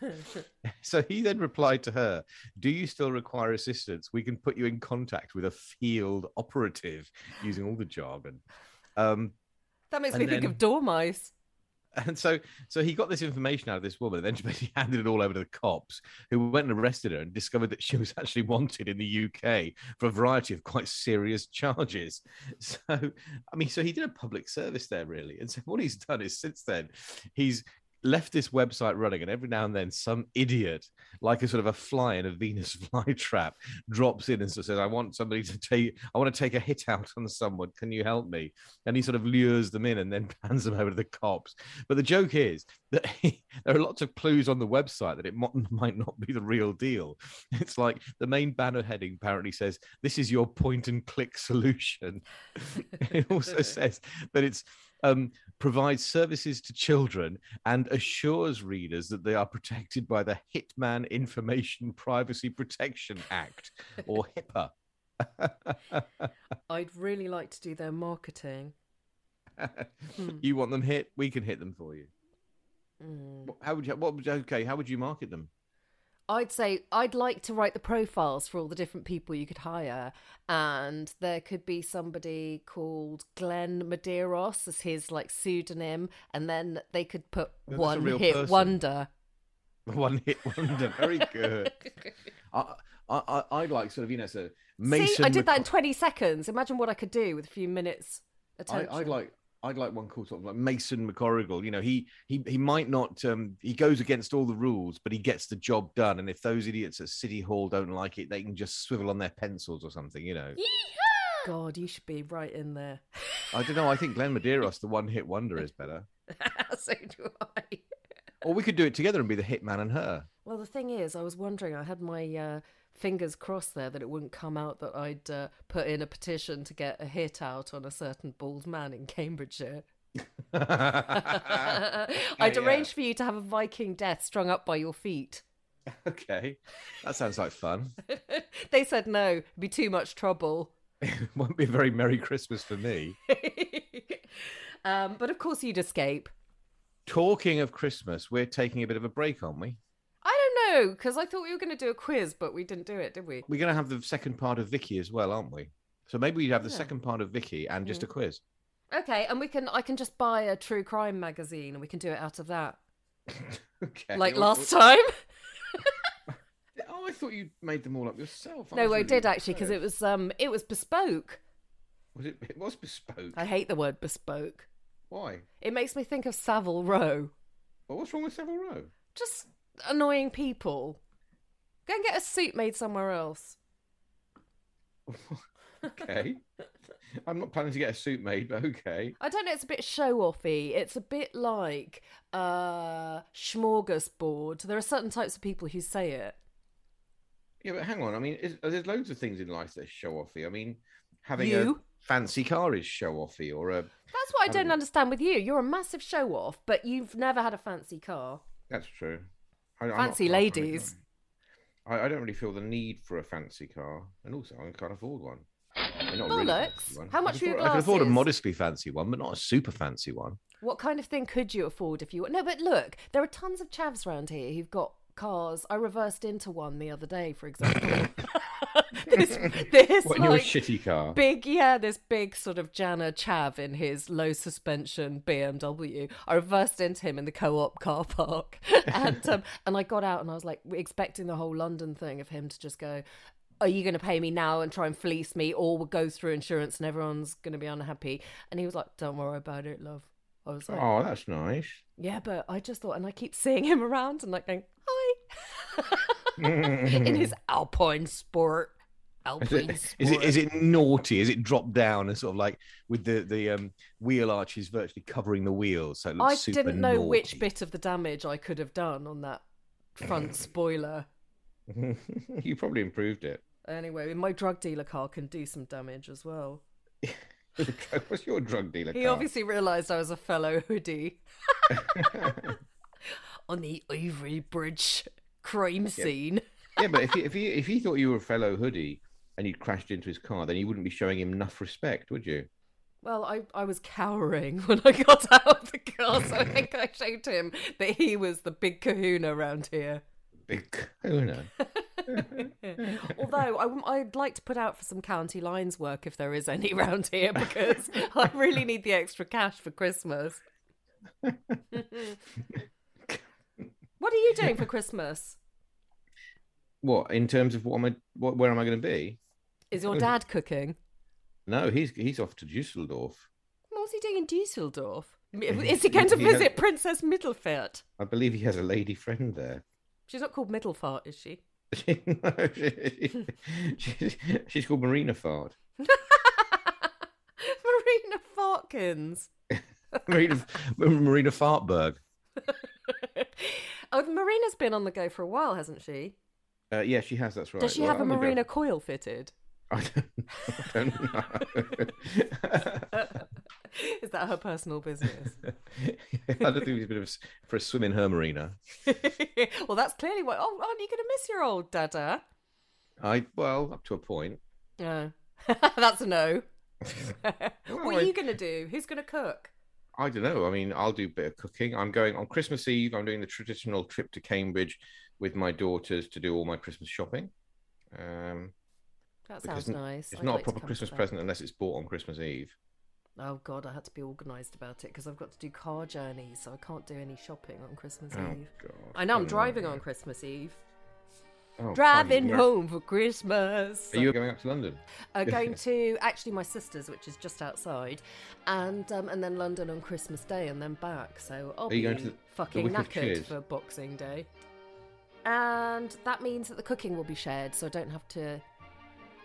So he then replied to her, Do you still require assistance? We can put you in contact with a field operative using all the jargon. Um, That makes me think of dormice. And so so he got this information out of this woman and then she basically handed it all over to the cops who went and arrested her and discovered that she was actually wanted in the uk for a variety of quite serious charges. So i mean so he did a public service there really. And so what he's done is since then he's left this website running and every now and then some idiot like a sort of a fly in a venus flytrap drops in and sort of says i want somebody to take i want to take a hit out on someone can you help me and he sort of lures them in and then pans them over to the cops but the joke is that there are lots of clues on the website that it might not be the real deal. It's like the main banner heading apparently says, This is your point and click solution. it also says that it's um, provides services to children and assures readers that they are protected by the Hitman Information Privacy Protection Act or HIPAA. I'd really like to do their marketing. Hmm. you want them hit? We can hit them for you. Mm. How would you? What would you? Okay, how would you market them? I'd say I'd like to write the profiles for all the different people you could hire, and there could be somebody called Glenn Medeiros as his like pseudonym, and then they could put a one hit person. wonder. One hit wonder. Very good. I, I, I'd like sort of, you know, so Mason. See, I did that in 20 seconds. Imagine what I could do with a few minutes I. I'd like, I'd like one called sort of like Mason McCorrigal. You know, he he he might not um he goes against all the rules, but he gets the job done. And if those idiots at City Hall don't like it, they can just swivel on their pencils or something, you know. God, you should be right in there. I don't know. I think Glenn Medeiros, the one hit wonder, is better. so do I. Or we could do it together and be the hitman and her. Well, the thing is, I was wondering, I had my uh, fingers crossed there that it wouldn't come out that I'd uh, put in a petition to get a hit out on a certain bald man in Cambridgeshire. I'd yeah. arranged for you to have a Viking death strung up by your feet. okay, that sounds like fun. they said no, it'd be too much trouble. it Won't be a very merry Christmas for me. um, but of course, you'd escape. Talking of Christmas, we're taking a bit of a break, aren't we? Know, because I thought we were going to do a quiz, but we didn't do it, did we? We're going to have the second part of Vicky as well, aren't we? So maybe we'd have the Yeah. second part of Vicky and just a quiz. Okay, and we can. I can just buy a true crime magazine, and we can do it out of that, Okay. like last time. Oh, I thought you made them all up yourself. No, I really did actually because it was um it was bespoke. Was it? It was bespoke. I hate the word bespoke. Why? It makes me think of Savile Row. Well, what's wrong with Savile Row? Just annoying people. Go and get a suit made somewhere else. Okay. I'm not planning to get a suit made, but okay. I don't know. It's a bit show offy. It's a bit like uh smorgasbord. There are certain types of people who say it. Yeah, but hang on. I mean, is, there's loads of things in life that show offy. I mean, having You? a fancy car is show offy, or a That's what I don't- understand with you. You're a massive show off, but you've never had a fancy car. that's true. I, Fancy ladies. I, I don't really feel the need for a fancy car, and also I can't afford one. A really. How much are your afford- I can afford a modestly fancy one, but not a super fancy one. What kind of thing could you afford if you no? But look, there are tons of chavs around here who've got cars. I reversed into one the other day, for example. this this What like shitty car? big, yeah, this big sort of Jana chav in his low suspension BMW. I reversed into him in the co-op car park, and um, and I got out and I was like expecting the whole London thing of him to just go. Are you going to pay me now and try and fleece me, or we'll go through insurance and everyone's going to be unhappy? And he was like, "Don't worry about it, love." I was like, Oh, that's nice. yeah, but I just thought, and I keep seeing him around and like going, hi, in his Alpine Sport. Is Alpine it, Sport. is it is it naughty? Is it dropped down and sort of like with the the um, wheel arches virtually covering the wheels, so it I didn't know which bit of the damage I could have done on that front spoiler. you probably improved it. Anyway, my drug dealer car can do some damage as well. What's your drug dealer? He car? obviously realised I was a fellow hoodie on the Ivory Bridge crime scene. yeah, but if he, if he if he thought you were a fellow hoodie and you'd crashed into his car, then you wouldn't be showing him enough respect, would you? Well, I, I was cowering when I got out of the car, so I think I showed him that he was the big kahuna around here. Big kahuna. Although I, would like to put out for some county lines work if there is any around here because I really need the extra cash for Christmas. What are you doing for Christmas? What in terms of what am I? What where am I going to be? Is your dad cooking? No, he's he's off to Dusseldorf. What's he doing in Dusseldorf? Is he going to He has- visit Princess Mittelfeld? I believe he has a lady friend there. She's not called Mittelfart, is she? No, she- she's, she's called Marina Fart. Marina Fartkins. Marina, Marina Fartberg. Oh, Marina's been on the go for a while, hasn't she? Uh, yeah, she has. That's right. Does she Well, have a go- Marina coil fitted? I don't, I don't know. Is that her personal business? I don't think been a- for a swim in her marina. well, that's clearly what. Oh, aren't you going to miss your old dada? I well, up to a point. No, that's a no. what Well, are I- you going to do? Who's going to cook? I don't know. I mean, I'll do a bit of cooking. I'm going on Christmas Eve. I'm doing the traditional trip to Cambridge with my daughters to do all my Christmas shopping. Um, That sounds nice. It's I'd not like a proper Christmas present unless it's bought on Christmas Eve. Oh God, I had to be organised about it because I've got to do car journeys, so I can't do any shopping on Christmas Oh Eve. God! I know I'm driving on Christmas Eve. Oh, Driving home for Christmas. Are you going up to London? are going to actually my sister's, which is just outside, and um, and then London on Christmas Day, and then back. So I'll Are you be going to the- the fucking of knackered for Boxing Day, and that means that the cooking will be shared, so I don't have to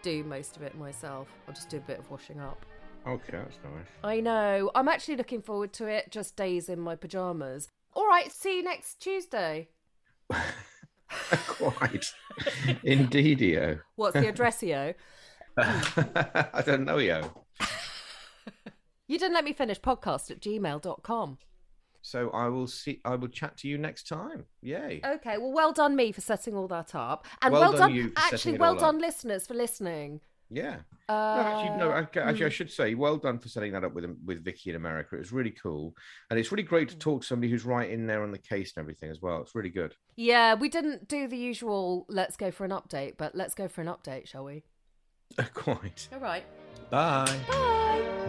do most of it myself. I'll just do a bit of washing up. Okay, that's nice. I know. I'm actually looking forward to it. Just days in my pajamas. All right. See you next Tuesday. Quite. Indeedio. What's the address, yo? I don't know, yo. You didn't let me finish podcast at gmail.com. So I will see. I will chat to you next time. Yay! Okay, well, well done me for setting all that up, and Well well, done done, actually, well all up. done, listeners, for listening. Yeah. Uh, No, actually, no. I, actually, I should say, well done for setting that up with with Vicky in America. It was really cool, and it's really great to talk to somebody who's right in there on the case and everything as well. It's really good. Yeah, we didn't do the usual. Let's go for an update, but let's go for an update, shall we? Quite. All right. Bye. Bye.